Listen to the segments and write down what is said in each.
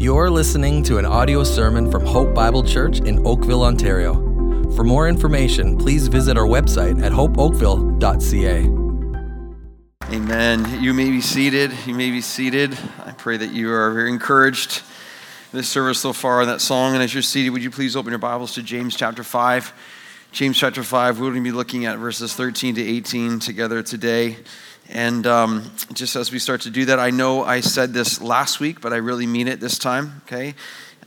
You're listening to an audio sermon from Hope Bible Church in Oakville, Ontario. For more information, please visit our website at hopeoakville.ca. Amen. You may be seated. You may be seated. I pray that you are very encouraged in this service so far in that song. And as you're seated, would you please open your Bibles to James chapter 5? James chapter 5, we're going to be looking at verses 13 to 18 together today. And um, just as we start to do that, I know I said this last week, but I really mean it this time, okay?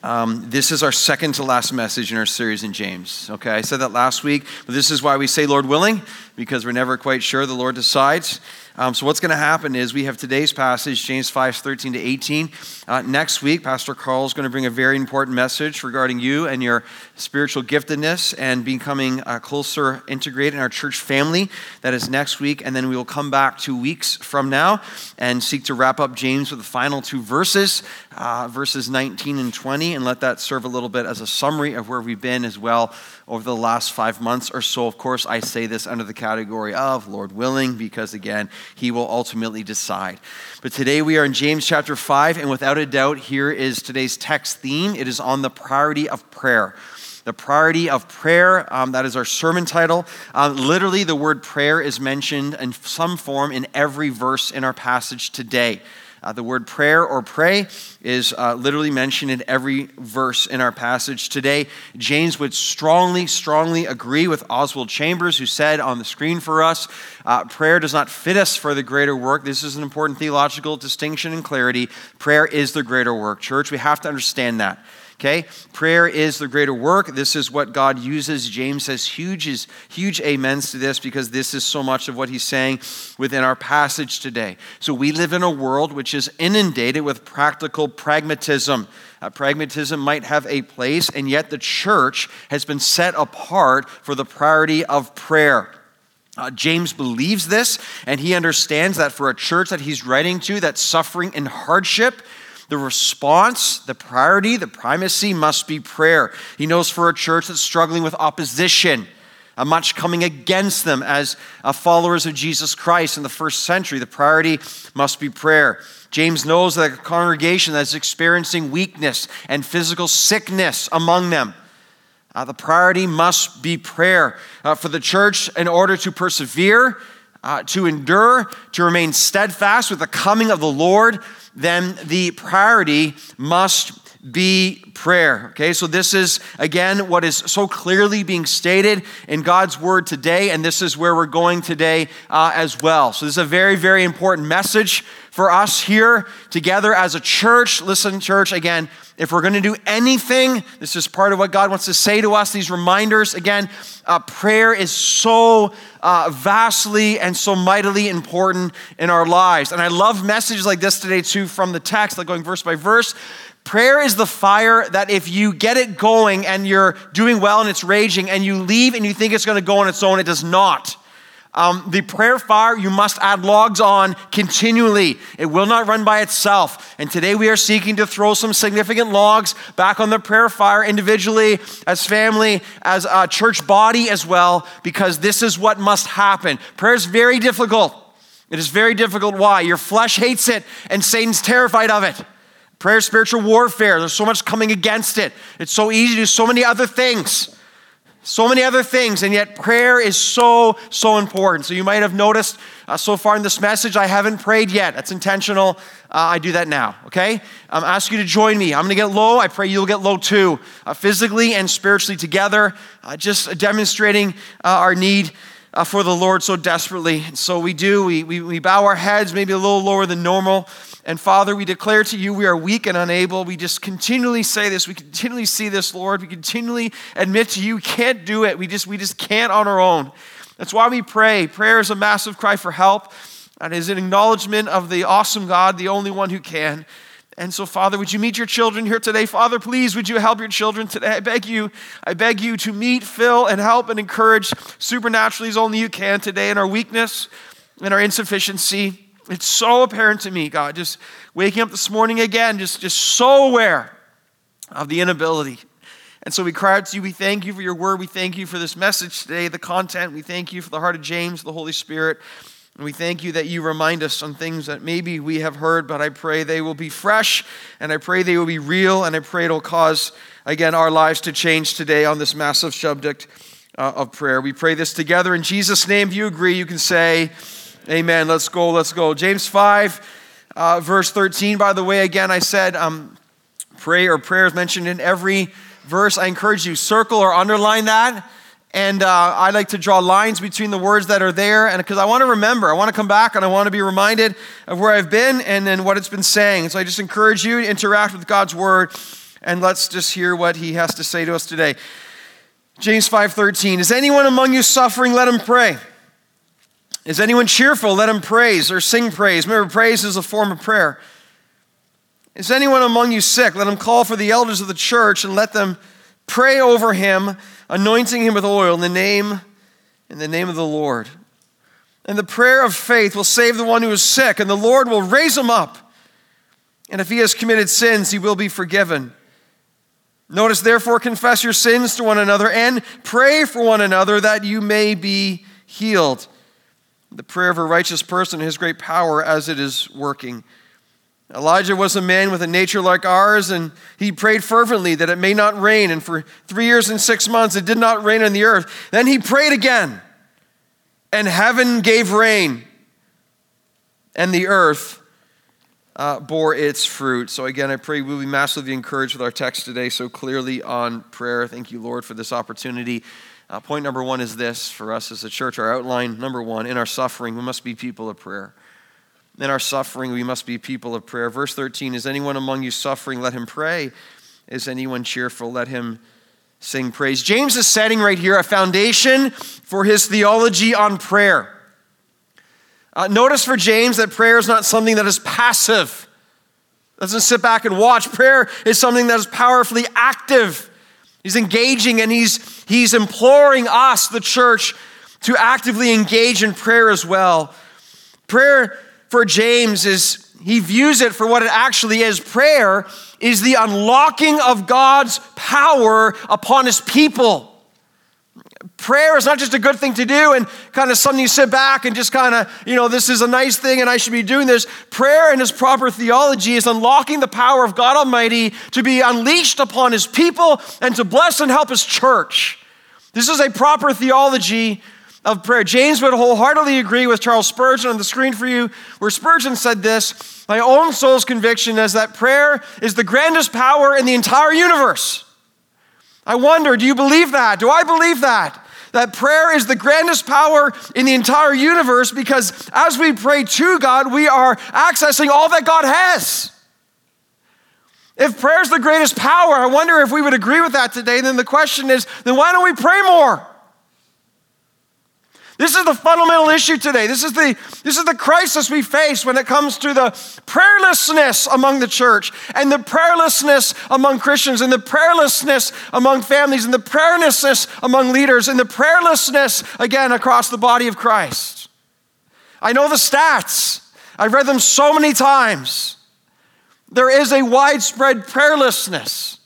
Um, this is our second to last message in our series in James. Okay, I said that last week, but this is why we say Lord willing, because we're never quite sure. The Lord decides. Um, so, what's going to happen is we have today's passage, James 5 13 to 18. Uh, next week, Pastor Carl is going to bring a very important message regarding you and your spiritual giftedness and becoming uh, closer integrated in our church family. That is next week. And then we will come back two weeks from now and seek to wrap up James with the final two verses, uh, verses 19 and 20, and let that serve a little bit as a summary of where we've been as well over the last five months or so. Of course, I say this under the category of Lord willing, because again, He will ultimately decide. But today we are in James chapter 5, and without a doubt, here is today's text theme. It is on the priority of prayer. The priority of prayer, um, that is our sermon title. Uh, literally, the word prayer is mentioned in some form in every verse in our passage today. Uh, the word prayer or pray is uh, literally mentioned in every verse in our passage today. James would strongly, strongly agree with Oswald Chambers, who said on the screen for us uh, prayer does not fit us for the greater work. This is an important theological distinction and clarity. Prayer is the greater work. Church, we have to understand that. Okay? Prayer is the greater work. This is what God uses. James says huge is huge amens to this because this is so much of what he's saying within our passage today. So we live in a world which is inundated with practical pragmatism. Uh, pragmatism might have a place, and yet the church has been set apart for the priority of prayer. Uh, James believes this, and he understands that for a church that he's writing to that's suffering and hardship, the response, the priority, the primacy must be prayer. He knows for a church that's struggling with opposition, a much coming against them as uh, followers of Jesus Christ in the first century, the priority must be prayer. James knows that a congregation that's experiencing weakness and physical sickness among them. Uh, the priority must be prayer. Uh, for the church, in order to persevere, uh, to endure, to remain steadfast with the coming of the Lord, then the priority must be prayer. Okay, so this is again what is so clearly being stated in God's word today, and this is where we're going today uh, as well. So, this is a very, very important message for us here together as a church. Listen, church, again, if we're going to do anything, this is part of what God wants to say to us, these reminders. Again, uh, prayer is so uh, vastly and so mightily important in our lives. And I love messages like this today, too, from the text, like going verse by verse. Prayer is the fire that if you get it going and you're doing well and it's raging, and you leave and you think it's going to go on its own, it does not. Um, the prayer fire, you must add logs on continually. It will not run by itself. And today we are seeking to throw some significant logs back on the prayer fire individually, as family, as a church body as well, because this is what must happen. Prayer is very difficult. It is very difficult. Why? Your flesh hates it, and Satan's terrified of it. Prayer is spiritual warfare. There's so much coming against it. It's so easy to do so many other things. So many other things, and yet prayer is so, so important. So you might have noticed uh, so far in this message, I haven't prayed yet. That's intentional. Uh, I do that now, okay? I'm asking you to join me. I'm gonna get low. I pray you'll get low too, uh, physically and spiritually together, uh, just demonstrating uh, our need. Uh, for the Lord so desperately. And so we do, we, we, we bow our heads maybe a little lower than normal. And Father, we declare to you we are weak and unable. We just continually say this. We continually see this, Lord. We continually admit to you can't do it. We just, we just can't on our own. That's why we pray. Prayer is a massive cry for help. And is an acknowledgement of the awesome God, the only one who can. And so, Father, would you meet your children here today? Father, please, would you help your children today? I beg you, I beg you to meet, fill, and help and encourage supernaturally as only you can today in our weakness and our insufficiency. It's so apparent to me, God, just waking up this morning again, just, just so aware of the inability. And so we cry out to you. We thank you for your word. We thank you for this message today, the content. We thank you for the heart of James, the Holy Spirit. And we thank you that you remind us on things that maybe we have heard, but I pray they will be fresh and I pray they will be real and I pray it'll cause, again, our lives to change today on this massive subject uh, of prayer. We pray this together in Jesus' name. If you agree, you can say, Amen. Let's go, let's go. James 5, uh, verse 13, by the way, again, I said um, pray or prayer is mentioned in every verse. I encourage you, circle or underline that and uh, I like to draw lines between the words that are there, and because I want to remember, I want to come back and I want to be reminded of where I've been and then what it's been saying. So I just encourage you to interact with God's word, and let's just hear what He has to say to us today. James 5:13. Is anyone among you suffering? Let him pray. Is anyone cheerful? Let him praise or sing praise. Remember, praise is a form of prayer. Is anyone among you sick? Let him call for the elders of the church and let them pray over him anointing him with oil in the name in the name of the Lord. And the prayer of faith will save the one who is sick, and the Lord will raise him up. And if he has committed sins, he will be forgiven. Notice, therefore, confess your sins to one another and pray for one another that you may be healed. The prayer of a righteous person has great power as it is working. Elijah was a man with a nature like ours, and he prayed fervently that it may not rain. And for three years and six months, it did not rain on the earth. Then he prayed again, and heaven gave rain, and the earth uh, bore its fruit. So, again, I pray we'll be massively encouraged with our text today so clearly on prayer. Thank you, Lord, for this opportunity. Uh, point number one is this for us as a church, our outline number one in our suffering, we must be people of prayer. In our suffering, we must be people of prayer. Verse 13 Is anyone among you suffering? Let him pray. Is anyone cheerful? Let him sing praise. James is setting right here a foundation for his theology on prayer. Uh, notice for James that prayer is not something that is passive, doesn't sit back and watch. Prayer is something that is powerfully active. He's engaging and he's, he's imploring us, the church, to actively engage in prayer as well. Prayer for James is he views it for what it actually is. Prayer is the unlocking of God's power upon his people. Prayer is not just a good thing to do and kind of something you sit back and just kind of, you know, this is a nice thing and I should be doing this. Prayer in his proper theology is unlocking the power of God Almighty to be unleashed upon his people and to bless and help his church. This is a proper theology of prayer. James would wholeheartedly agree with Charles Spurgeon on the screen for you, where Spurgeon said this My own soul's conviction is that prayer is the grandest power in the entire universe. I wonder, do you believe that? Do I believe that? That prayer is the grandest power in the entire universe because as we pray to God, we are accessing all that God has. If prayer is the greatest power, I wonder if we would agree with that today. Then the question is, then why don't we pray more? This is the fundamental issue today. This is the, this is the crisis we face when it comes to the prayerlessness among the church and the prayerlessness among Christians and the prayerlessness among families and the prayerlessness among leaders and the prayerlessness, again, across the body of Christ. I know the stats. I've read them so many times. There is a widespread prayerlessness.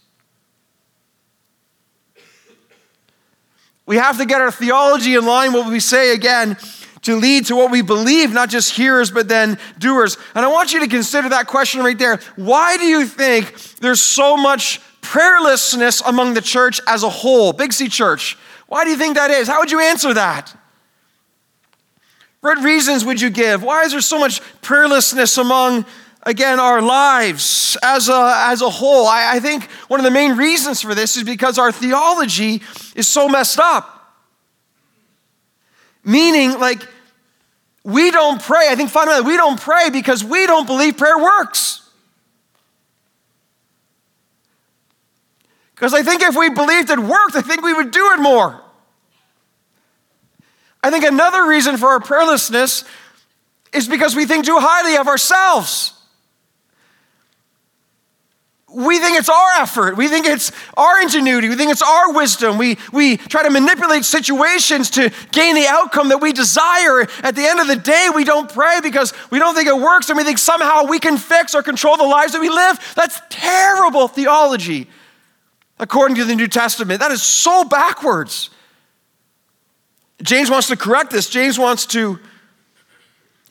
We have to get our theology in line, what we say again, to lead to what we believe, not just hearers, but then doers. And I want you to consider that question right there. Why do you think there's so much prayerlessness among the church as a whole, Big C Church? Why do you think that is? How would you answer that? What reasons would you give? Why is there so much prayerlessness among again, our lives as a, as a whole. I, I think one of the main reasons for this is because our theology is so messed up. Meaning, like, we don't pray. I think fundamentally, we don't pray because we don't believe prayer works. Because I think if we believed it worked, I think we would do it more. I think another reason for our prayerlessness is because we think too highly of ourselves we think it's our effort. We think it's our ingenuity. We think it's our wisdom. We, we try to manipulate situations to gain the outcome that we desire. At the end of the day, we don't pray because we don't think it works and we think somehow we can fix or control the lives that we live. That's terrible theology, according to the New Testament. That is so backwards. James wants to correct this. James wants to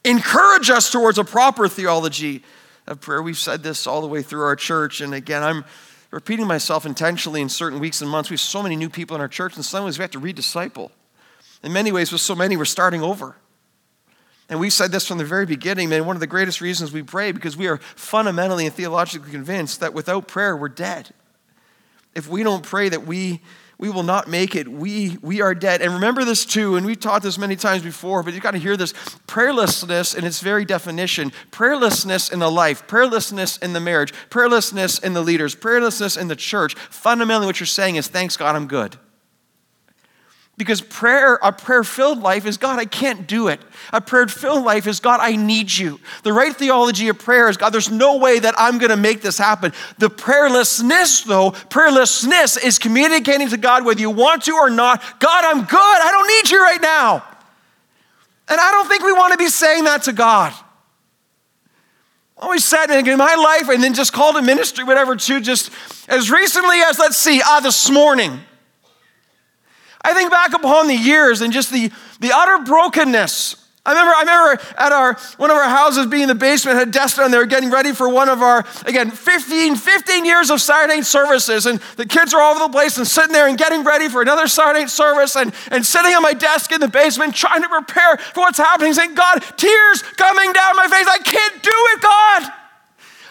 encourage us towards a proper theology of prayer. We've said this all the way through our church. And again, I'm repeating myself intentionally in certain weeks and months. We have so many new people in our church, and some ways we have to redisciple. In many ways, with so many, we're starting over. And we said this from the very beginning, man. One of the greatest reasons we pray because we are fundamentally and theologically convinced that without prayer, we're dead. If we don't pray that we we will not make it. We, we are dead. And remember this too, and we've taught this many times before, but you've got to hear this. Prayerlessness in its very definition, prayerlessness in the life, prayerlessness in the marriage, prayerlessness in the leaders, prayerlessness in the church. Fundamentally, what you're saying is, thanks God, I'm good. Because prayer, a prayer filled life is God, I can't do it. A prayer filled life is God, I need you. The right theology of prayer is God, there's no way that I'm going to make this happen. The prayerlessness, though, prayerlessness is communicating to God whether you want to or not God, I'm good. I don't need you right now. And I don't think we want to be saying that to God. Always said in my life and then just called a ministry, whatever, too, just as recently as, let's see, ah, this morning. I think back upon the years and just the, the utter brokenness. I remember, I remember at our one of our houses being in the basement, had a desk down there getting ready for one of our, again, 15, 15 years of Saturday night services. And the kids are all over the place and sitting there and getting ready for another Saturday night service and, and sitting on my desk in the basement trying to prepare for what's happening, saying, God, tears coming down my face. I can't do it, God.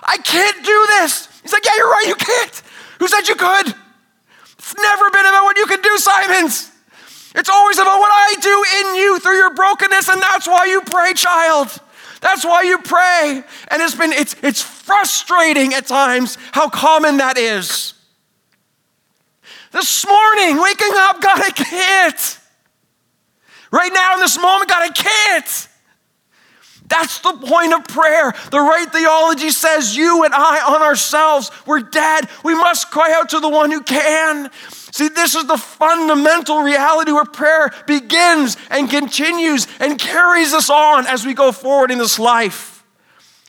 I can't do this. He's like, Yeah, you're right, you can't. Who said you could? It's never been about what you can do, Symons. It's always about what I do in you through your brokenness, and that's why you pray, child. That's why you pray. And it's been it's it's frustrating at times how common that is. This morning, waking up, God, I can't. Right now, in this moment, God, I can't. That's the point of prayer. The right theology says you and I on ourselves, we're dead. We must cry out to the one who can. See, this is the fundamental reality where prayer begins and continues and carries us on as we go forward in this life.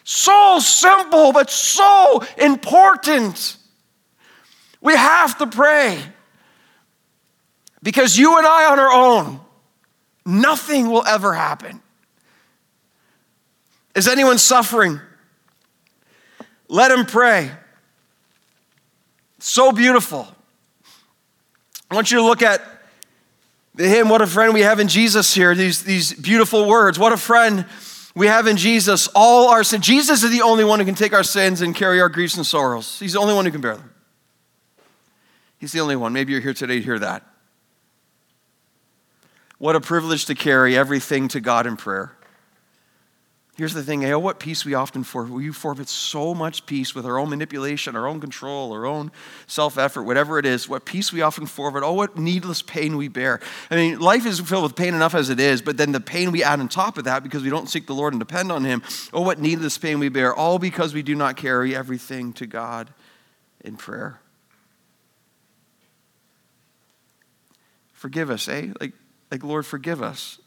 So simple, but so important. We have to pray because you and I on our own, nothing will ever happen. Is anyone suffering? Let him pray. So beautiful. I want you to look at the hymn, What a Friend We Have in Jesus here, these, these beautiful words. What a friend we have in Jesus. All our sins. Jesus is the only one who can take our sins and carry our griefs and sorrows. He's the only one who can bear them. He's the only one. Maybe you're here today to hear that. What a privilege to carry everything to God in prayer. Here's the thing, oh, what peace we often forfeit. We forfeit so much peace with our own manipulation, our own control, our own self effort, whatever it is. What peace we often forfeit. Oh, what needless pain we bear. I mean, life is filled with pain enough as it is, but then the pain we add on top of that because we don't seek the Lord and depend on Him. Oh, what needless pain we bear. All because we do not carry everything to God in prayer. Forgive us, eh? Like, like Lord, forgive us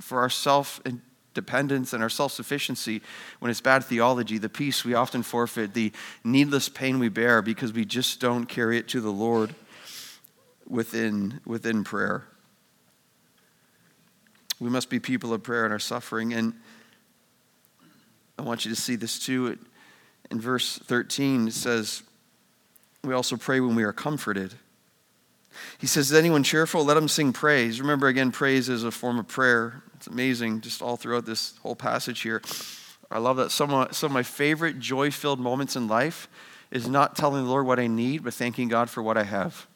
for our self and dependence and our self sufficiency, when it's bad theology, the peace we often forfeit, the needless pain we bear because we just don't carry it to the Lord within, within prayer. We must be people of prayer in our suffering. And I want you to see this too. In verse 13, it says, We also pray when we are comforted. He says, Is anyone cheerful? Let him sing praise. Remember, again, praise is a form of prayer. It's amazing just all throughout this whole passage here. I love that some of, some of my favorite joy filled moments in life is not telling the Lord what I need, but thanking God for what I have.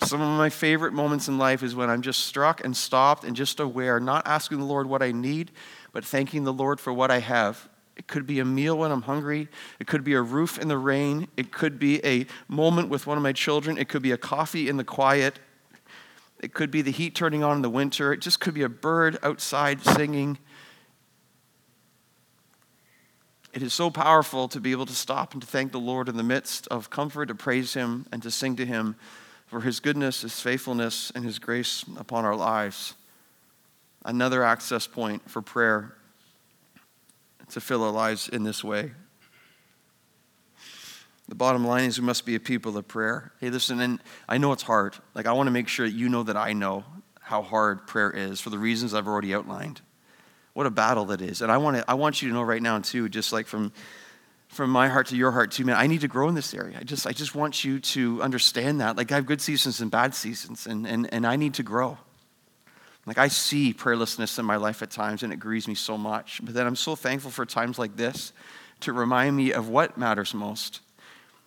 Some of my favorite moments in life is when I'm just struck and stopped and just aware, not asking the Lord what I need, but thanking the Lord for what I have. It could be a meal when I'm hungry. It could be a roof in the rain. It could be a moment with one of my children. It could be a coffee in the quiet. It could be the heat turning on in the winter. It just could be a bird outside singing. It is so powerful to be able to stop and to thank the Lord in the midst of comfort, to praise Him, and to sing to Him for His goodness, His faithfulness, and His grace upon our lives. Another access point for prayer to fill our lives in this way. The bottom line is we must be a people of prayer. Hey, listen, and I know it's hard. Like, I want to make sure that you know that I know how hard prayer is for the reasons I've already outlined. What a battle that is. And I want, to, I want you to know right now, too, just like from, from my heart to your heart, too, man, I need to grow in this area. I just, I just want you to understand that. Like, I have good seasons and bad seasons, and, and, and I need to grow. Like, I see prayerlessness in my life at times, and it grieves me so much. But then I'm so thankful for times like this to remind me of what matters most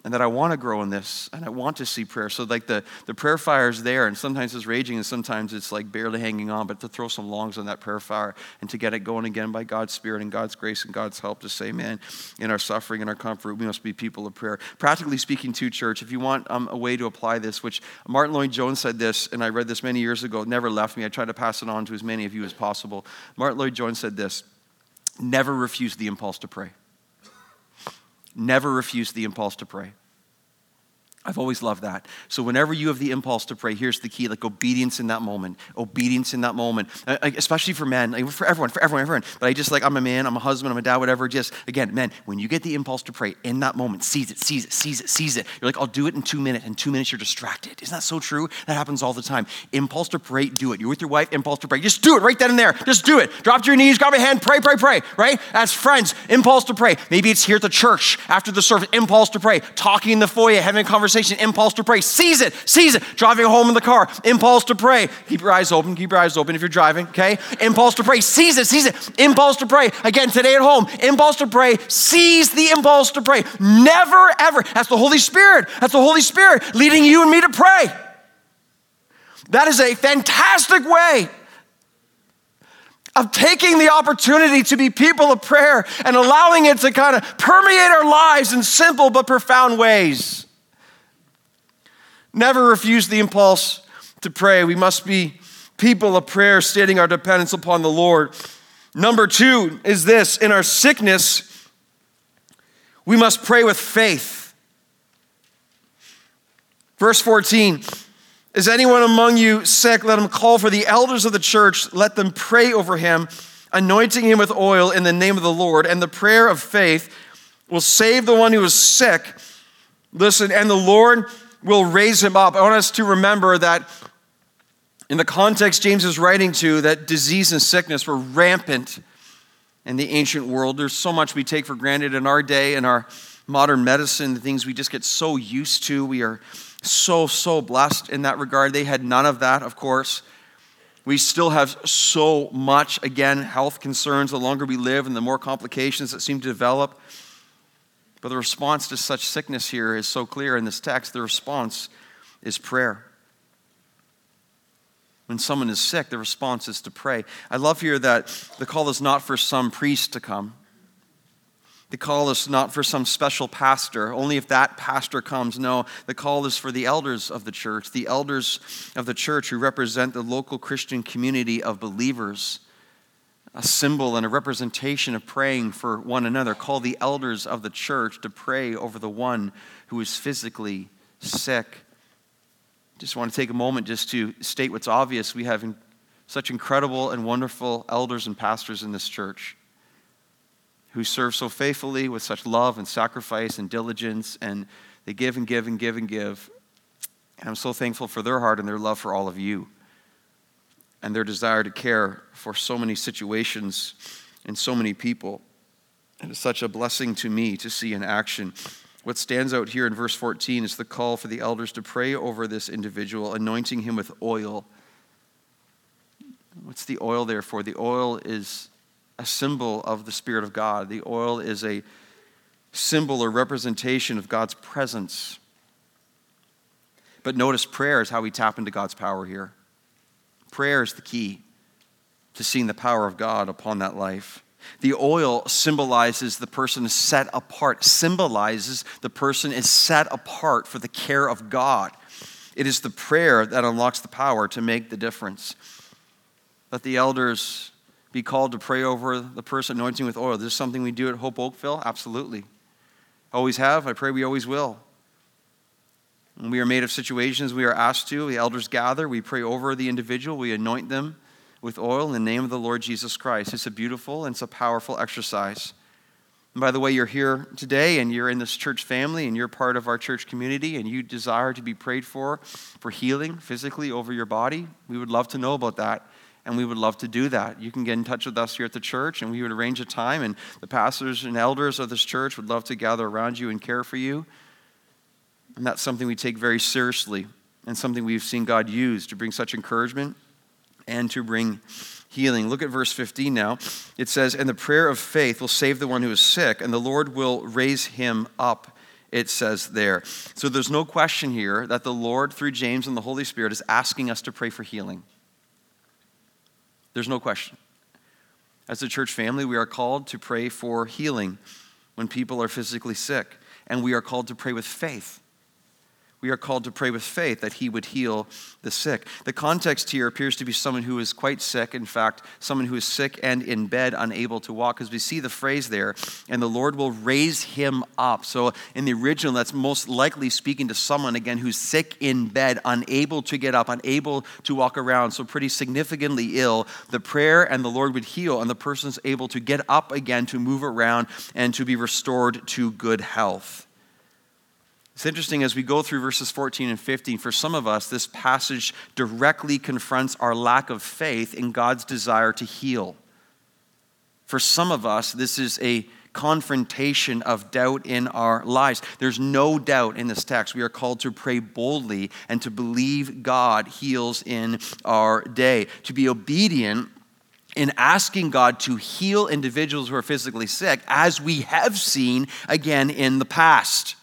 and that I want to grow in this and I want to see prayer. So, like the, the prayer fire is there, and sometimes it's raging and sometimes it's like barely hanging on, but to throw some longs on that prayer fire and to get it going again by God's Spirit and God's grace and God's help to say, man, in our suffering and our comfort, we must be people of prayer. Practically speaking, to church, if you want um, a way to apply this, which Martyn Lloyd-Jones said this, and I read this many years ago, never left me. I tried to pass it on to as many of you as possible. Martyn Lloyd-Jones said this never refuse the impulse to pray. Never refuse the impulse to pray. I've always loved that. So, whenever you have the impulse to pray, here's the key like obedience in that moment. Obedience in that moment, uh, especially for men, like for everyone, for everyone, everyone. But I just like, I'm a man, I'm a husband, I'm a dad, whatever. Just, again, men, when you get the impulse to pray in that moment, seize it, seize it, seize it, seize it. You're like, I'll do it in two minutes. In two minutes, you're distracted. Isn't that so true? That happens all the time. Impulse to pray, do it. You're with your wife, impulse to pray. Just do it right then and there. Just do it. Drop to your knees, grab a hand, pray, pray, pray, right? As friends, impulse to pray. Maybe it's here at the church after the service, impulse to pray. Talking in the foyer, having a conversation, impulse to pray pray. Seize it, seize it. Driving home in the car, impulse to pray. Keep your eyes open, keep your eyes open if you're driving, okay? Impulse to pray. Seize it, seize it. Impulse to pray. Again, today at home, impulse to pray. Seize the impulse to pray. Never, ever. That's the Holy Spirit. That's the Holy Spirit leading you and me to pray. That is a fantastic way of taking the opportunity to be people of prayer and allowing it to kind of permeate our lives in simple but profound ways. Never refuse the impulse to pray. We must be people of prayer, stating our dependence upon the Lord. Number two is this in our sickness, we must pray with faith. Verse 14 Is anyone among you sick? Let him call for the elders of the church, let them pray over him, anointing him with oil in the name of the Lord. And the prayer of faith will save the one who is sick. Listen, and the Lord will raise him up. I want us to remember that in the context James is writing to, that disease and sickness were rampant in the ancient world. There's so much we take for granted in our day, in our modern medicine, the things we just get so used to. We are so, so blessed in that regard. They had none of that, of course. We still have so much, again, health concerns the longer we live and the more complications that seem to develop. But the response to such sickness here is so clear in this text. The response is prayer. When someone is sick, the response is to pray. I love here that the call is not for some priest to come. The call is not for some special pastor, only if that pastor comes. No, the call is for the elders of the church, the elders of the church who represent the local Christian community of believers a symbol and a representation of praying for one another. Call the elders of the church to pray over the one who is physically sick. Just want to take a moment just to state what's obvious. We have such incredible and wonderful elders and pastors in this church who serve so faithfully with such love and sacrifice and diligence, and they give and give and give and give. And I'm so thankful for their heart and their love for all of you and their desire to care for so many situations and so many people. And it's such a blessing to me to see in action. What stands out here in verse 14 is the call for the elders to pray over this individual, anointing him with oil. What's the oil there for? The oil is a symbol of the Spirit of God. The oil is a symbol or representation of God's presence. But notice prayer is how we tap into God's power here. Prayer is the key to seeing the power of God upon that life. The oil symbolizes the person is set apart, symbolizes the person is set apart for the care of God. It is the prayer that unlocks the power to make the difference. Let the elders be called to pray over the person anointing with oil. This is something we do at Hope Oakville? Absolutely. Always have. I pray we always will. When we are made of situations we are asked to, the elders gather, we pray over the individual, we anoint them with oil in the name of the Lord Jesus Christ. It's a beautiful and it's a powerful exercise. And by the way, you're here today and you're in this church family and you're part of our church community and you desire to be prayed for for healing physically over your body, we would love to know about that and we would love to do that. You can get in touch with us here at the church, and we would arrange a time, and the pastors and elders of this church would love to gather around you and care for you. And that's something we take very seriously, and something we've seen God use to bring such encouragement and to bring healing. Look at verse 15 now. It says, And the prayer of faith will save the one who is sick, and the Lord will raise him up it says there. So there's no question here that the Lord, through James and the Holy Spirit, is asking us to pray for healing. There's no question. As a church family, we are called to pray for healing when people are physically sick, and we are called to pray with faith we are called to pray with faith that he would heal the sick. The context here appears to be someone who is quite sick. In fact, someone who is sick and in bed, unable to walk, because we see the phrase there, and the Lord will raise him up. So in the original, that's most likely speaking to someone, again, who's sick in bed, unable to get up, unable to walk around, so pretty significantly ill. The prayer and the Lord would heal, and the person's able to get up again, to move around, and to be restored to good health. It's interesting as we go through verses 14 and 15, for some of us, this passage directly confronts our lack of faith in God's desire to heal. For some of us, this is a confrontation of doubt in our lives. There's no doubt in this text. We are called to pray boldly and to believe God heals in our day, to be obedient in asking God to heal individuals who are physically sick, as we have seen again in the past.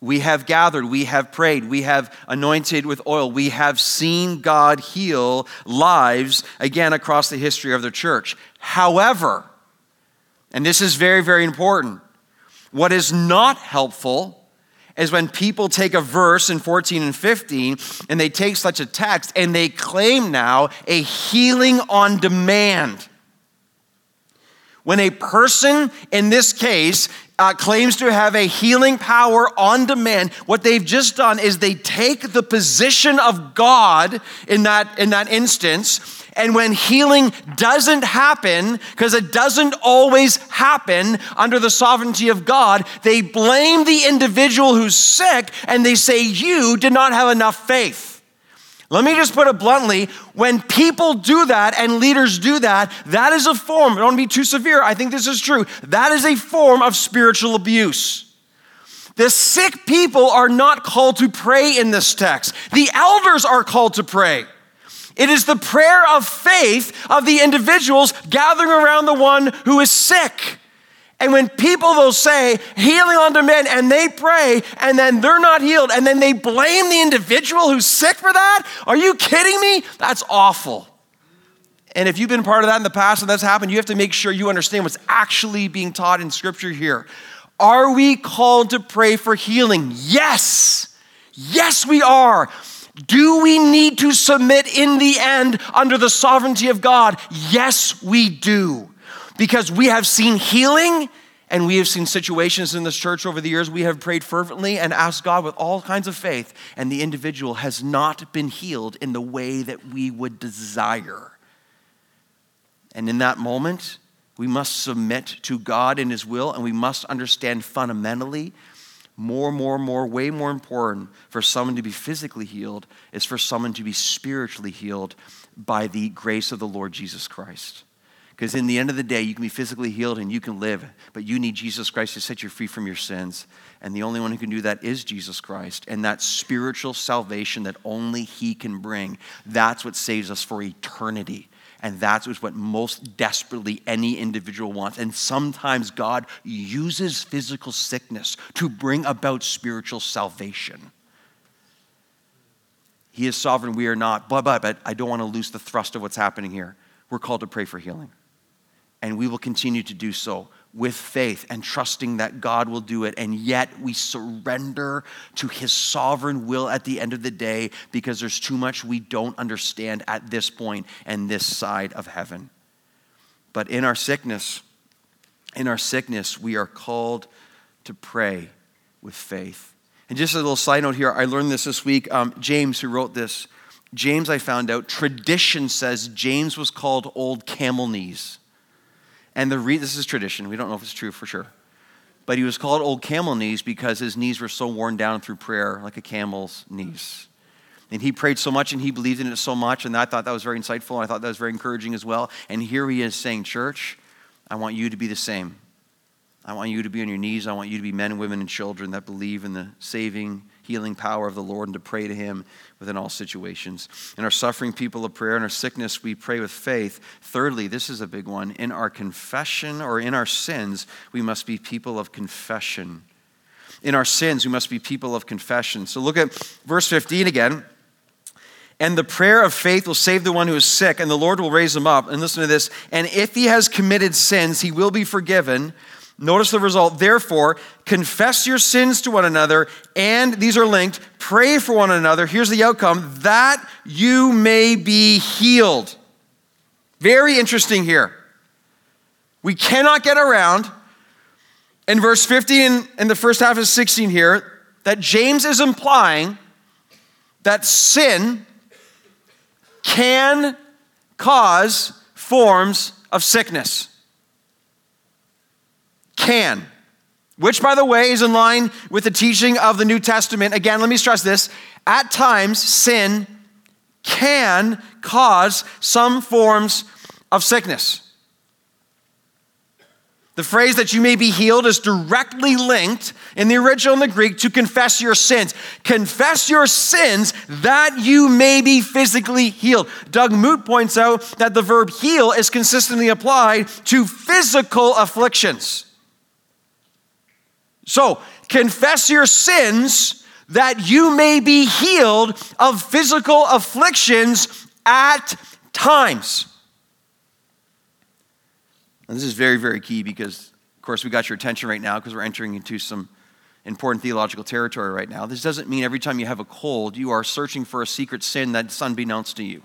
We have gathered, we have prayed, we have anointed with oil, we have seen God heal lives again across the history of the church. However, and this is very, very important, what is not helpful is when people take a verse in 14 and 15 and they take such a text and they claim now a healing on demand. When a person, in this case, uh, claims to have a healing power on demand, what they've just done is they take the position of God in that, in that instance. And when healing doesn't happen, because it doesn't always happen under the sovereignty of God, they blame the individual who's sick and they say, You did not have enough faith. Let me just put it bluntly when people do that and leaders do that, that is a form, don't be too severe, I think this is true. That is a form of spiritual abuse. The sick people are not called to pray in this text, the elders are called to pray. It is the prayer of faith of the individuals gathering around the one who is sick. And when people will say healing on demand and they pray and then they're not healed and then they blame the individual who's sick for that, are you kidding me? That's awful. And if you've been part of that in the past and that's happened, you have to make sure you understand what's actually being taught in Scripture here. Are we called to pray for healing? Yes. Yes, we are. Do we need to submit in the end under the sovereignty of God? Yes, we do because we have seen healing and we have seen situations in this church over the years. We have prayed fervently and asked God with all kinds of faith, and the individual has not been healed in the way that we would desire. And in that moment, we must submit to God and His will, and we must understand fundamentally more, more, more, way more important for someone to be physically healed is for someone to be spiritually healed by the grace of the Lord Jesus Christ. Because in the end of the day, you can be physically healed and you can live, but you need Jesus Christ to set you free from your sins. And the only one who can do that is Jesus Christ. And that spiritual salvation that only He can bring, that's what saves us for eternity. And that's what most desperately any individual wants. And sometimes God uses physical sickness to bring about spiritual salvation. He is sovereign, we are not. But, but, but I don't want to lose the thrust of what's happening here. We're called to pray for healing and we will continue to do so with faith and trusting that God will do it. And yet we surrender to his sovereign will at the end of the day because there's too much we don't understand at this point and this side of heaven. But in our sickness, in our sickness, we are called to pray with faith. And just a little side note here, I learned this this week. Um, James, who wrote this, James, I found out, tradition says James was called Old Camel Knees. And the re- this is tradition. We don't know if it's true for sure. But he was called Old Camel Knees because his knees were so worn down through prayer, like a camel's knees. And he prayed so much and he believed in it so much. And I thought that was very insightful. And I thought that was very encouraging as well. And here he is saying, Church, I want you to be the same. I want you to be on your knees. I want you to be men, women, and children that believe in the saving, healing power of the Lord and to pray to Him within all situations. In our suffering, people of prayer. In our sickness, we pray with faith. Thirdly, this is a big one. In our confession or in our sins, we must be people of confession. In our sins, we must be people of confession. So look at verse 15 again. And the prayer of faith will save the one who is sick, and the Lord will raise him up. And listen to this. And if he has committed sins, he will be forgiven. Notice the result. Therefore, confess your sins to one another, and these are linked. Pray for one another. Here's the outcome that you may be healed. Very interesting here. We cannot get around in verse 15 and the first half of 16 here that James is implying that sin can cause forms of sickness. Can. Which, by the way, is in line with the teaching of the New Testament. Again, let me stress this. At times, sin can cause some forms of sickness. The phrase that you may be healed is directly linked in the original in the Greek to confess your sins. Confess your sins that you may be physically healed. Doug Moo points out that the verb heal is consistently applied to physical afflictions. So, confess your sins that you may be healed of physical afflictions at times. And this is very, very key because, of course, we got your attention right now because we're entering into some important theological territory right now. This doesn't mean every time you have a cold, you are searching for a secret sin that's unbeknownst to you.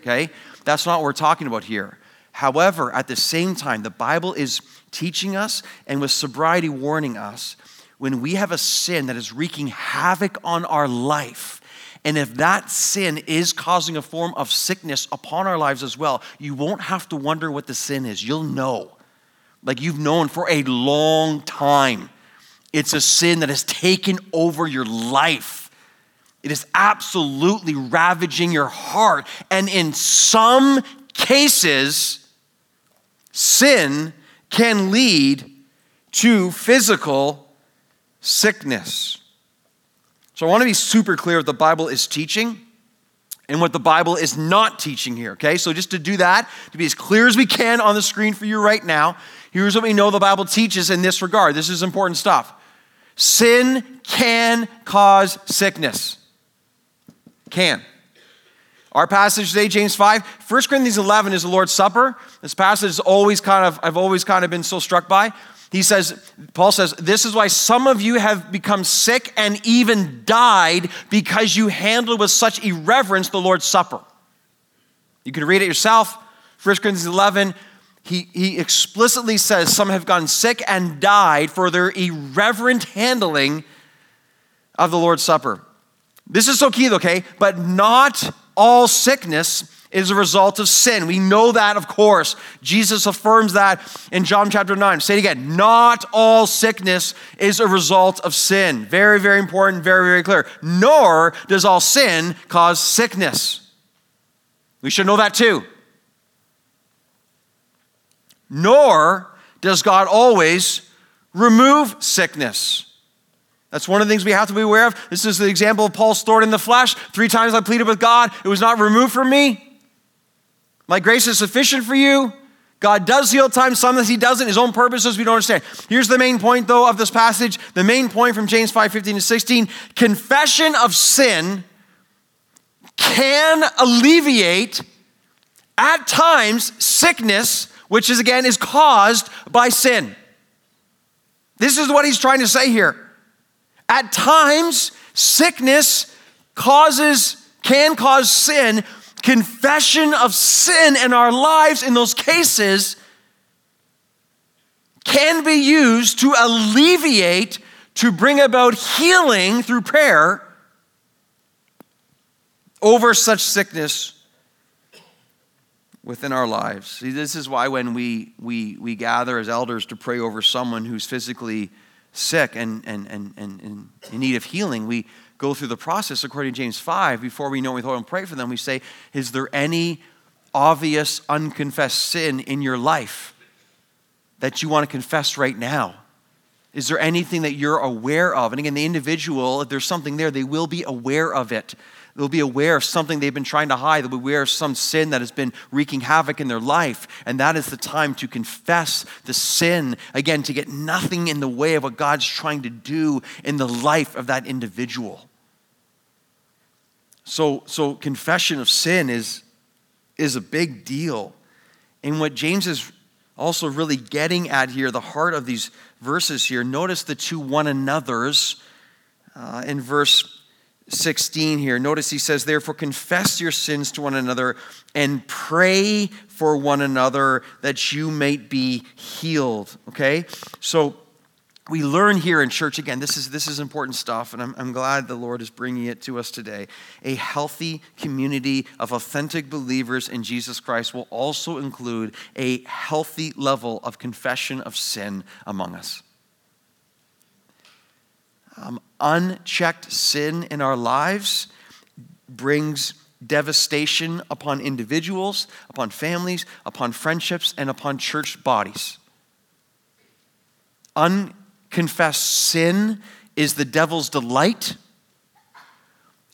Okay? That's not what we're talking about here. However, at the same time, the Bible is teaching us and with sobriety warning us when we have a sin that is wreaking havoc on our life. And if that sin is causing a form of sickness upon our lives as well, you won't have to wonder what the sin is. You'll know. Like you've known for a long time. It's a sin that has taken over your life. It is absolutely ravaging your heart. And in some cases, sin can lead to physical sickness. So I want to be super clear what the Bible is teaching and what the Bible is not teaching here, okay? So just to do that, to be as clear as we can on the screen for you right now, here's what we know the Bible teaches in this regard. This is important stuff. Sin can cause sickness. Can. Our passage today, James 5, 1 Corinthians 11 is the Lord's Supper. This passage is always kind of, I've always kind of been so struck by. He says, Paul says, this is why some of you have become sick and even died because you handled with such irreverence the Lord's Supper. You can read it yourself. 1 Corinthians 11, he, he explicitly says some have gone sick and died for their irreverent handling of the Lord's Supper. This is so key, okay? But not all sickness is a result of sin. We know that, of course. Jesus affirms that in John chapter 9. Say it again. Not all sickness is a result of sin. Very, very important, very, very clear. Nor does all sin cause sickness. We should know that too. Nor does God always remove sickness. That's one of the things we have to be aware of. This is the example of Paul's thorn in the flesh. Three times I pleaded with God, it was not removed from me. My grace is sufficient for you. God does heal times, sometimes He doesn't. His own purposes we don't understand. Here's the main point, though, of this passage. The main point from James 5 15 to 16 confession of sin can alleviate, at times, sickness, which is again is caused by sin. This is what he's trying to say here. At times, sickness causes, can cause sin confession of sin in our lives in those cases can be used to alleviate, to bring about healing through prayer over such sickness within our lives. See, this is why when we, we, we gather as elders to pray over someone who's physically sick and, and, and, and, and in need of healing, we go through the process according to James 5. Before we know we go and pray for them, we say, Is there any obvious unconfessed sin in your life that you want to confess right now? Is there anything that you're aware of? And again, the individual, if there's something there, they will be aware of it. They'll be aware of something they've been trying to hide. They'll be aware of some sin that has been wreaking havoc in their life. And that is the time to confess the sin, again, to get nothing in the way of what God's trying to do in the life of that individual. So, so confession of sin is, is a big deal. And what James is also really getting at here, the heart of these verses here, notice the two one another's uh, in verse 16 here. Notice he says, Therefore, confess your sins to one another and pray for one another that you may be healed. Okay? So, we learn here in church again this is this is important stuff and I'm, I'm glad the lord is bringing it to us today a healthy community of authentic believers in jesus christ will also include a healthy level of confession of sin among us um, unchecked sin in our lives brings devastation upon individuals upon families upon friendships and upon church bodies Unconfessed sin is the devil's delight.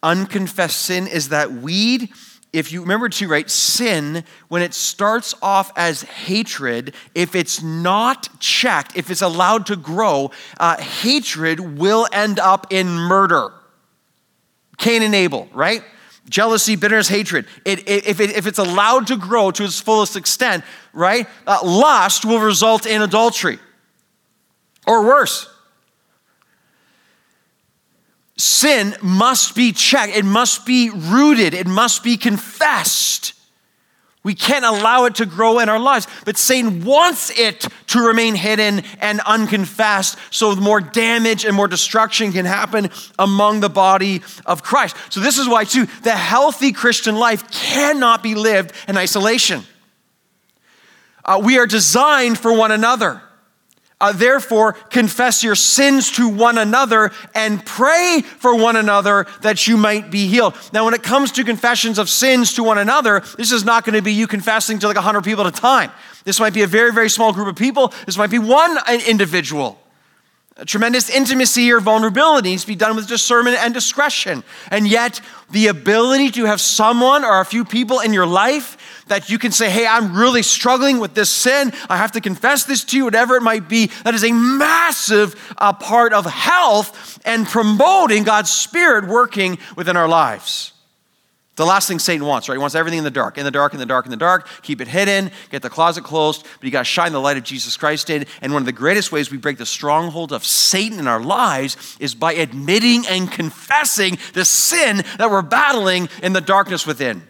Unconfessed sin is that weed. If you remember too, right, sin, when it starts off as hatred, if it's not checked, if it's allowed to grow, uh, hatred will end up in murder. Cain and Abel, right? Jealousy, bitterness, hatred. It, it, if, it, if it's allowed to grow to its fullest extent, right, uh, lust will result in adultery. Or worse, sin must be checked, it must be rooted, it must be confessed. We can't allow it to grow in our lives. But Satan wants it to remain hidden and unconfessed so more damage and more destruction can happen among the body of Christ. So, this is why, too, the healthy Christian life cannot be lived in isolation. Uh, we are designed for one another. Uh, therefore, confess your sins to one another and pray for one another that you might be healed. Now, when it comes to confessions of sins to one another, this is not going to be you confessing to like 100 people at a time. This might be a very, very small group of people. This might be one individual. A tremendous intimacy or vulnerability needs to be done with discernment and discretion. And yet, the ability to have someone or a few people in your life that you can say, Hey, I'm really struggling with this sin. I have to confess this to you, whatever it might be. That is a massive uh, part of health and promoting God's Spirit working within our lives. The last thing Satan wants, right? He wants everything in the dark, in the dark, in the dark, in the dark. Keep it hidden, get the closet closed, but you got to shine the light of Jesus Christ in. And one of the greatest ways we break the stronghold of Satan in our lives is by admitting and confessing the sin that we're battling in the darkness within.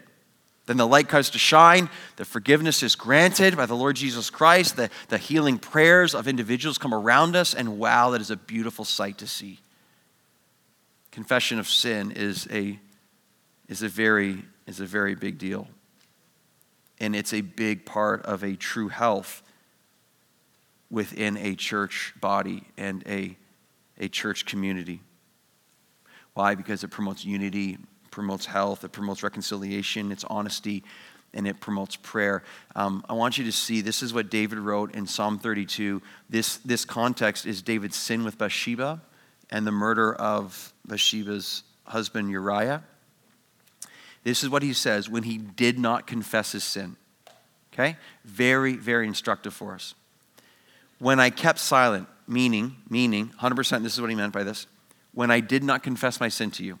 Then the light comes to shine, the forgiveness is granted by the Lord Jesus Christ, the, the healing prayers of individuals come around us, and wow, that is a beautiful sight to see. Confession of sin is a, is a, very, is a very big deal. And it's a big part of a true health within a church body and a, a church community. Why? Because it promotes unity, promotes health, it promotes reconciliation, it's honesty, and it promotes prayer. Um, I want you to see this is what David wrote in Psalm 32. This, this context is David's sin with Bathsheba and the murder of Bathsheba's husband Uriah. This is what he says when he did not confess his sin. Okay? Very, very instructive for us. When I kept silent, meaning, meaning, 100%, this is what he meant by this. When I did not confess my sin to you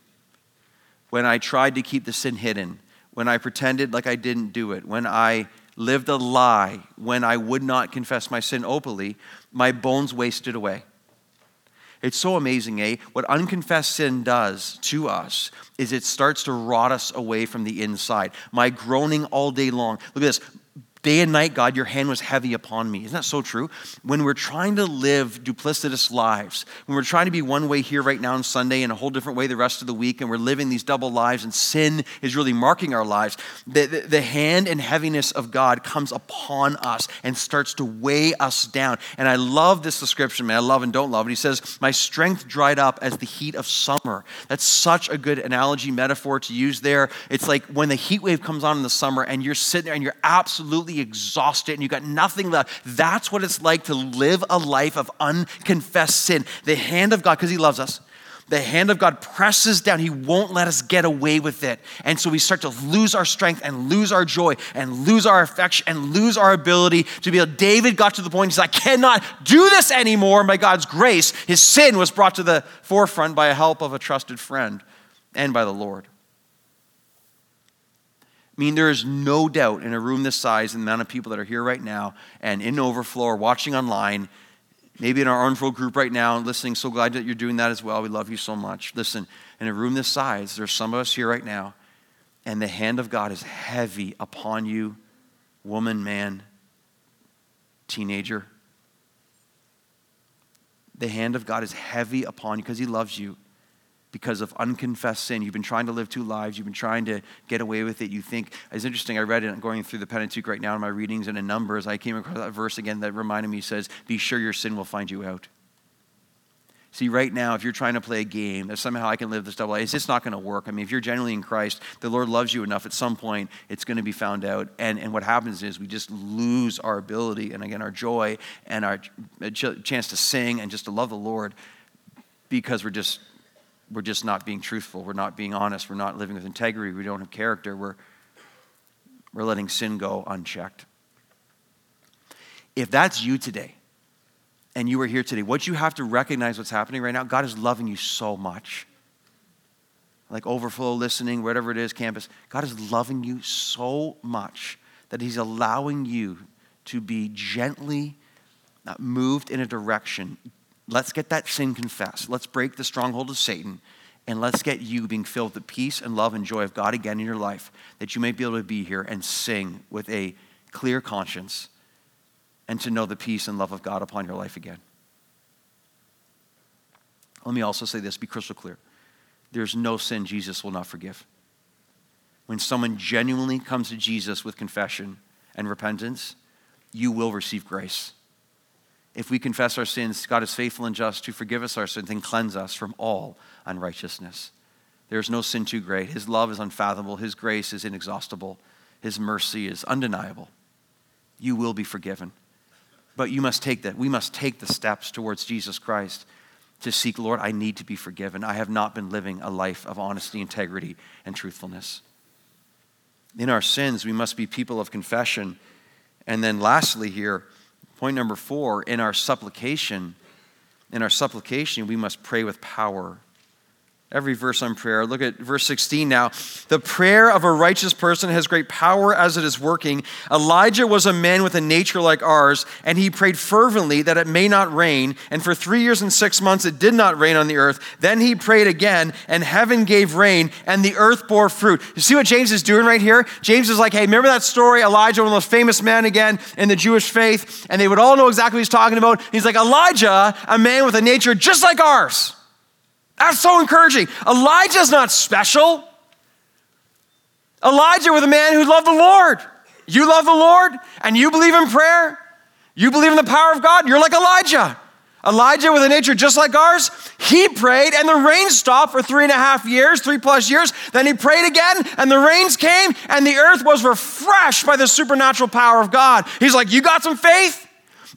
when I tried to keep the sin hidden, when I pretended like I didn't do it, when I lived a lie, when I would not confess my sin openly, my bones wasted away. It's so amazing, eh? What unconfessed sin does to us is it starts to rot us away from the inside. My groaning all day long. Look at this Day and night, God, your hand was heavy upon me. Isn't that so true? When we're trying to live duplicitous lives, when we're trying to be one way here right now on Sunday and a whole different way the rest of the week, and we're living these double lives, and sin is really marking our lives, the, the, the hand and heaviness of God comes upon us and starts to weigh us down. And I love this description, man. I love and don't love it. He says, My strength dried up as the heat of summer. That's such a good analogy, metaphor to use there. It's like when the heat wave comes on in the summer and you're sitting there and you're absolutely exhausted and you got nothing left. That's what it's like to live a life of unconfessed sin. The hand of God, because He loves us, the hand of God presses down. He won't let us get away with it. And so we start to lose our strength and lose our joy and lose our affection and lose our ability to be able. David got to the point, he's like, I cannot do this anymore. By God's grace, his sin was brought to the forefront by the help of a trusted friend and by the Lord. I mean, there is no doubt in a room this size, and the amount of people that are here right now and in overflow or watching online, maybe in our Arnfield group right now and listening. So glad that you're doing that as well. We love you so much. Listen, in a room this size, there's some of us here right now, and the hand of God is heavy upon you, woman, man, teenager. The hand of God is heavy upon you because He loves you because of unconfessed sin. You've been trying to live two lives. You've been trying to get away with it. You think, it's interesting, I read it going through the Pentateuch right now in my readings and in Numbers. I came across that verse again that reminded me, says, Be sure your sin will find you out. See, right now, if you're trying to play a game that somehow I can live this double life, it's just not going to work. I mean, if you're genuinely in Christ, the Lord loves you enough, at some point, it's going to be found out. And, and what happens is we just lose our ability and, again, our joy and our chance to sing and just to love the Lord because we're just we're just not being truthful. We're not being honest. We're not living with integrity. We don't have character. We're, we're letting sin go unchecked. If that's you today, and you are here today, what you have to recognize what's happening right now, God is loving you so much. Like overflow listening, whatever it is, campus, God is loving you so much that He's allowing you to be gently uh, moved in a direction Let's get that sin confessed. Let's break the stronghold of Satan. And let's get you being filled with the peace and love and joy of God again in your life, that you may be able to be here and sing with a clear conscience and to know the peace and love of God upon your life again. Let me also say this be crystal clear. There's no sin Jesus will not forgive. When someone genuinely comes to Jesus with confession and repentance, you will receive grace. If we confess our sins, God is faithful and just to forgive us our sins and cleanse us from all unrighteousness. There is no sin too great. His love is unfathomable. His grace is inexhaustible. His mercy is undeniable. You will be forgiven. But you must take that. We must take the steps towards Jesus Christ to seek, Lord, I need to be forgiven. I have not been living a life of honesty, integrity, and truthfulness. In our sins, we must be people of confession. And then, lastly, here, Point number four in our supplication, in our supplication, we must pray with power every verse on prayer. Look at verse 16 now. The prayer of a righteous person has great power as it is working. Elijah was a man with a nature like ours, and he prayed fervently that it may not rain. And for three years and six months it did not rain on the earth. Then he prayed again, and heaven gave rain, and the earth bore fruit. You see what James is doing right here? James is like, hey, remember that story? Elijah, one of the famous men again in the Jewish faith, and they would all know exactly what he's talking about. He's like, Elijah, a man with a nature just like ours. That's so encouraging. Elijah's not special. Elijah was a man who loved the Lord. You love the Lord and you believe in prayer. You believe in the power of God. You're like Elijah. Elijah, with a nature just like ours, he prayed and the rain stopped for three and a half years, three plus years. Then he prayed again and the rains came and the earth was refreshed by the supernatural power of God. He's like, You got some faith?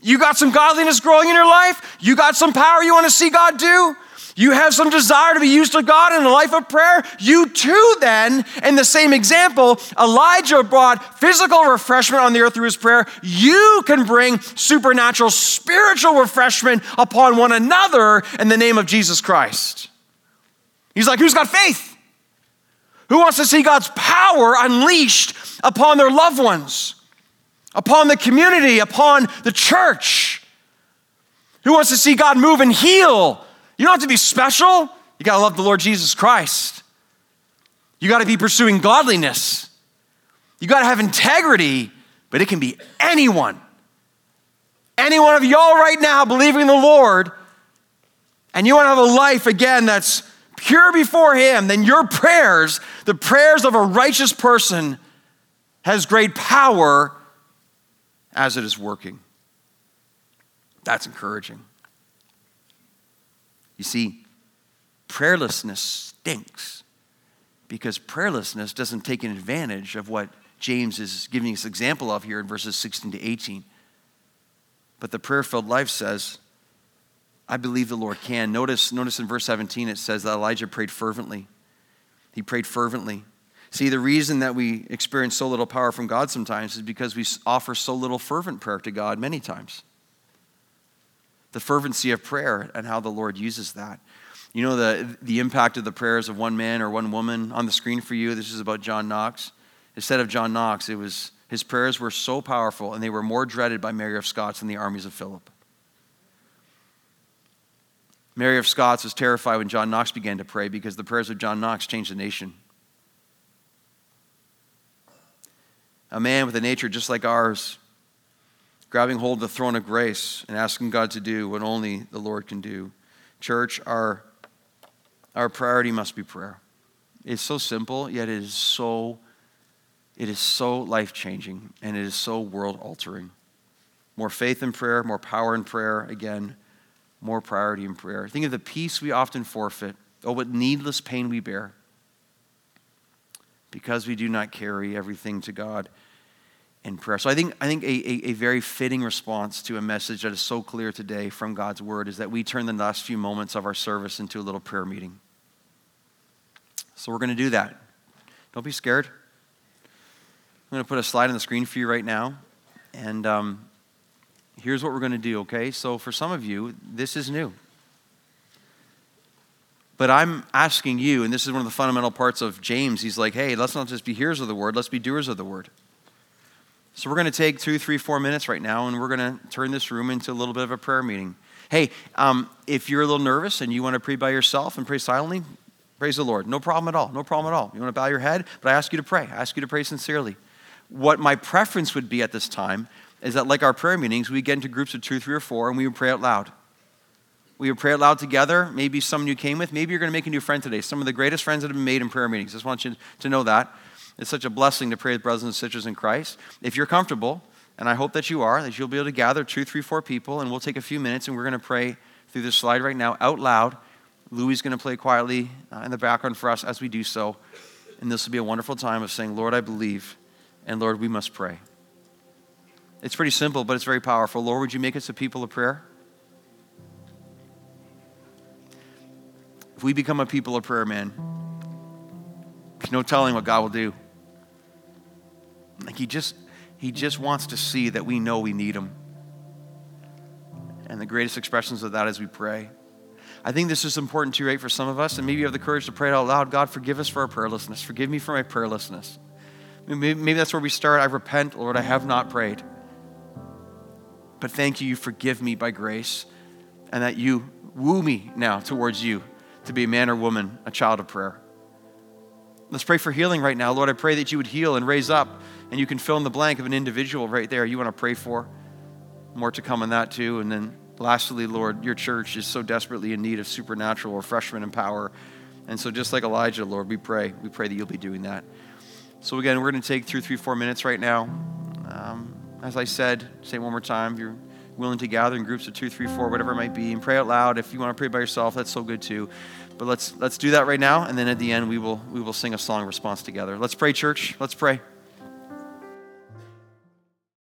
You got some godliness growing in your life? You got some power you want to see God do? You have some desire to be used to God in a life of prayer? You too, then, in the same example, Elijah brought physical refreshment on the earth through his prayer. You can bring supernatural spiritual refreshment upon one another in the name of Jesus Christ. He's like, who's got faith? Who wants to see God's power unleashed upon their loved ones, upon the community, upon the church? Who wants to see God move and heal you don't have to be special. You got to love the Lord Jesus Christ. You got to be pursuing godliness. You got to have integrity, but it can be anyone. Any one of y'all right now believing in the Lord, and you want to have a life again that's pure before Him, then your prayers, the prayers of a righteous person, has great power as it is working. That's encouraging. You see, prayerlessness stinks because prayerlessness doesn't take advantage of what James is giving us example of here in verses 16 to 18. But the prayer filled life says, I believe the Lord can. Notice, notice in verse 17 it says that Elijah prayed fervently. He prayed fervently. See, the reason that we experience so little power from God sometimes is because we offer so little fervent prayer to God many times. The fervency of prayer and how the Lord uses that. You know the, the impact of the prayers of one man or one woman on the screen for you? This is about John Knox. Instead of John Knox, it was his prayers were so powerful and they were more dreaded by Mary of Scots than the armies of Philip. Mary of Scots was terrified when John Knox began to pray because the prayers of John Knox changed the nation. A man with a nature just like ours, grabbing hold of the throne of grace and asking God to do what only the Lord can do. Church, our, our priority must be prayer. It's so simple, yet it is so, it is so life-changing and it is so world-altering. More faith in prayer, more power in prayer, again, more priority in prayer. Think of the peace we often forfeit. Oh, what needless pain we bear because we do not carry everything to God in prayer. So I think, I think a, a, a, very fitting response to a message that is so clear today from God's word is that we turn the last few moments of our service into a little prayer meeting. So we're going to do that. Don't be scared. I'm going to put a slide on the screen for you right now. And um, here's what we're going to do, okay? So for some of you, this is new. But I'm asking you, and this is one of the fundamental parts of James. He's like, hey, let's not just be hearers of the word, let's be doers of the word. So we're going to take two, three, four minutes right now, and we're going to turn this room into a little bit of a prayer meeting. Hey, um, if you're a little nervous and you want to pray by yourself and pray silently, praise the Lord. No problem at all. No problem at all. You want to bow your head, but I ask you to pray. I ask you to pray sincerely. What my preference would be at this time is that, like our prayer meetings, we get into groups of two, three, or four, and we would pray out loud. We would pray out loud together. Maybe someone you came with. Maybe you're going to make a new friend today. Some of the greatest friends that have been made in prayer meetings. I just want you to know that. It's such a blessing to pray with brothers and sisters in Christ. If you're comfortable, and I hope that you are, that you'll be able to gather two, three, four people, and we'll take a few minutes and we're going to pray through this slide right now out loud. Louis is going to play quietly uh, in the background for us as we do so. And this will be a wonderful time of saying, Lord, I believe, and Lord, we must pray. It's pretty simple, but it's very powerful. Lord, would you make us a people of prayer? If we become a people of prayer, man, there's no telling what God will do. Like he just he just wants to see that we know we need him. And the greatest expressions of that is we pray. I think this is important too, right, for some of us, and maybe you have the courage to pray it out loud. God, forgive us for our prayerlessness. Forgive me for my prayerlessness. Maybe, maybe that's where we start. I repent, Lord, I have not prayed. But thank you, you forgive me by grace, and that you woo me now towards you to be a man or woman, a child of prayer. Let's pray for healing right now. Lord, I pray that you would heal and raise up, and you can fill in the blank of an individual right there you want to pray for. More to come on that too. And then lastly, Lord, your church is so desperately in need of supernatural refreshment and power. And so, just like Elijah, Lord, we pray. We pray that you'll be doing that. So, again, we're going to take two, three, four minutes right now. Um, as I said, say one more time, if you're willing to gather in groups of two, three, four, whatever it might be, and pray out loud. If you want to pray by yourself, that's so good too. But let's let's do that right now, and then at the end we will we will sing a song response together. Let's pray, church. Let's pray.